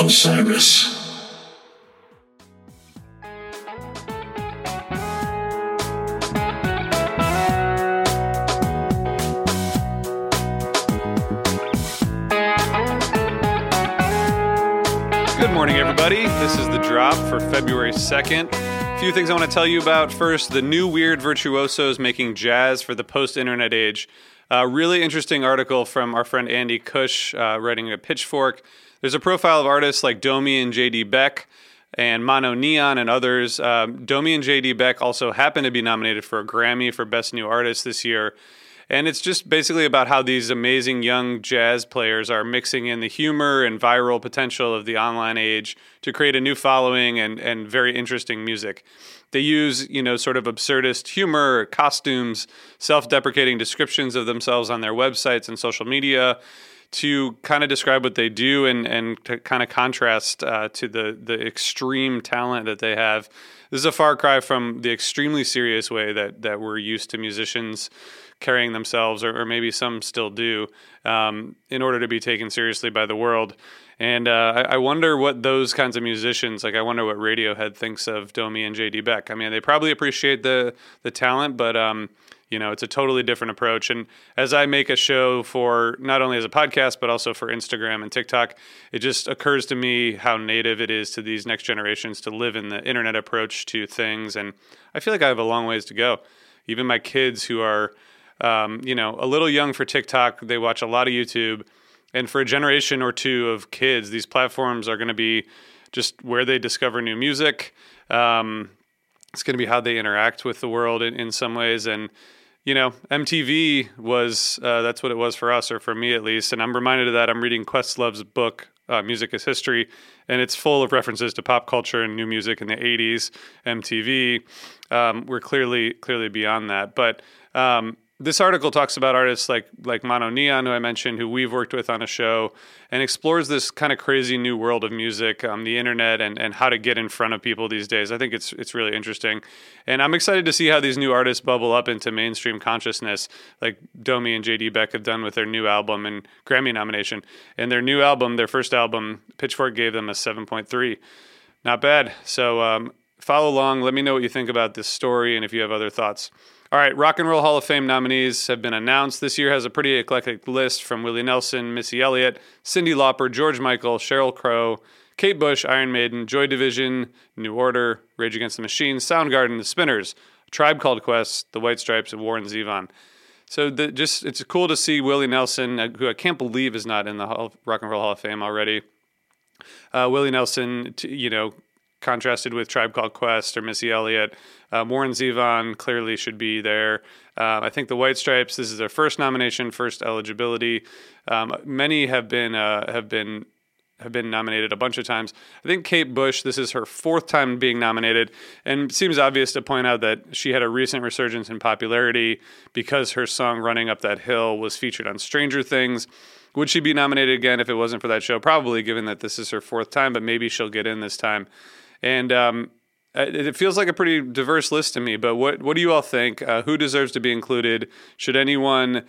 Osiris. Good morning, everybody. This is the drop for February 2nd. A few things I want to tell you about. First, the new weird virtuosos making jazz for the post internet age. A really interesting article from our friend Andy Cush uh, writing a Pitchfork. There's a profile of artists like Domi and JD Beck and Mono Neon and others. Um, Domi and JD Beck also happen to be nominated for a Grammy for Best New Artist this year. And it's just basically about how these amazing young jazz players are mixing in the humor and viral potential of the online age to create a new following and, and very interesting music. They use, you know, sort of absurdist humor, costumes, self deprecating descriptions of themselves on their websites and social media to kind of describe what they do and, and to kind of contrast uh, to the, the extreme talent that they have. This is a far cry from the extremely serious way that, that we're used to musicians carrying themselves, or, or maybe some still do, um, in order to be taken seriously by the world. And uh, I, I, wonder what those kinds of musicians, like I wonder what Radiohead thinks of Domi and JD Beck. I mean, they probably appreciate the the talent, but um, you know, it's a totally different approach. And as I make a show for not only as a podcast, but also for Instagram and TikTok, it just occurs to me how native it is to these next generations to live in the internet approach to things. And I feel like I have a long ways to go. Even my kids who are um, you know, a little young for TikTok. They watch a lot of YouTube. And for a generation or two of kids, these platforms are going to be just where they discover new music. Um, it's going to be how they interact with the world in, in some ways. And, you know, MTV was, uh, that's what it was for us, or for me at least. And I'm reminded of that. I'm reading Questlove's book, uh, Music is History, and it's full of references to pop culture and new music in the 80s, MTV. Um, we're clearly, clearly beyond that. But, um, this article talks about artists like like Mono Neon, who I mentioned, who we've worked with on a show, and explores this kind of crazy new world of music, um, the internet, and, and how to get in front of people these days. I think it's it's really interesting, and I'm excited to see how these new artists bubble up into mainstream consciousness, like Domi and JD Beck have done with their new album and Grammy nomination. And their new album, their first album, Pitchfork gave them a 7.3. Not bad. So um, follow along. Let me know what you think about this story, and if you have other thoughts. All right, Rock and Roll Hall of Fame nominees have been announced. This year has a pretty eclectic list from Willie Nelson, Missy Elliott, Cyndi Lauper, George Michael, Sheryl Crow, Kate Bush, Iron Maiden, Joy Division, New Order, Rage Against the Machine, Soundgarden, The Spinners, Tribe Called Quest, The White Stripes, and Warren Zevon. So the, just it's cool to see Willie Nelson, uh, who I can't believe is not in the Hall, Rock and Roll Hall of Fame already. Uh, Willie Nelson, you know, contrasted with Tribe Called Quest or Missy Elliott. Um, Warren Zevon clearly should be there. Uh, I think the White Stripes. This is their first nomination, first eligibility. Um, many have been uh, have been have been nominated a bunch of times. I think Kate Bush, this is her fourth time being nominated, and seems obvious to point out that she had a recent resurgence in popularity because her song Running Up That Hill was featured on Stranger Things. Would she be nominated again if it wasn't for that show? Probably, given that this is her fourth time, but maybe she'll get in this time. And um, it feels like a pretty diverse list to me. But what what do you all think? Uh, who deserves to be included? Should anyone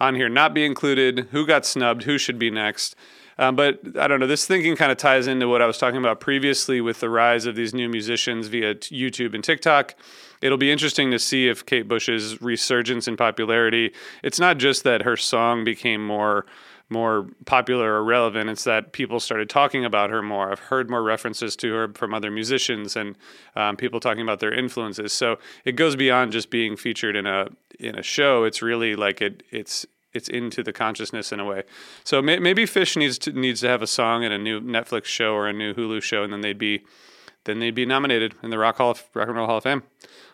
on here not be included? Who got snubbed? Who should be next? Um, but I don't know. This thinking kind of ties into what I was talking about previously with the rise of these new musicians via YouTube and TikTok. It'll be interesting to see if Kate Bush's resurgence in popularity. It's not just that her song became more more popular or relevant. It's that people started talking about her more. I've heard more references to her from other musicians and um, people talking about their influences. So it goes beyond just being featured in a in a show. It's really like it it's it's into the consciousness in a way. So may, maybe Phish needs to needs to have a song in a new Netflix show or a new Hulu show, and then they'd be then they'd be nominated in the Rock Hall of, Rock and Roll Hall of Fame.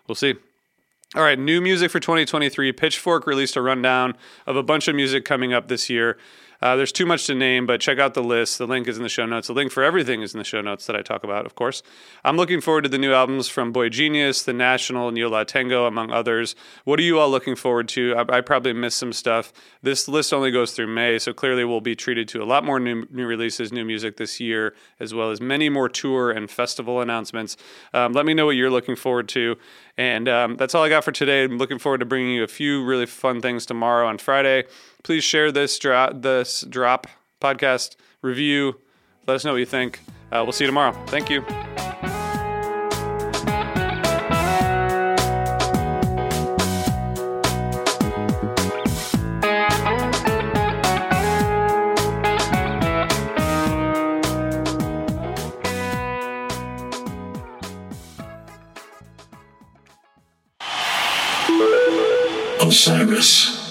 We'll see. All right, new music for 2023. Pitchfork released a rundown of a bunch of music coming up this year. Uh, there's too much to name, but check out the list. The link is in the show notes. The link for everything is in the show notes that I talk about, of course. I'm looking forward to the new albums from boygenius, The National, Yo La Tengo, among others. What are you all looking forward to? I, I, probably missed some stuff. This list only goes through May, so clearly we'll be treated to a lot more new, new releases, new music this year, as well as many more tour and festival announcements. Um, let me know what you're looking forward to. And um, that's all I got for today. I'm looking forward to bringing you a few really fun things tomorrow on Friday. Please share this drop, this drop podcast review, Let us know what you think. Uh, we'll see you tomorrow. Thank you. Osiris.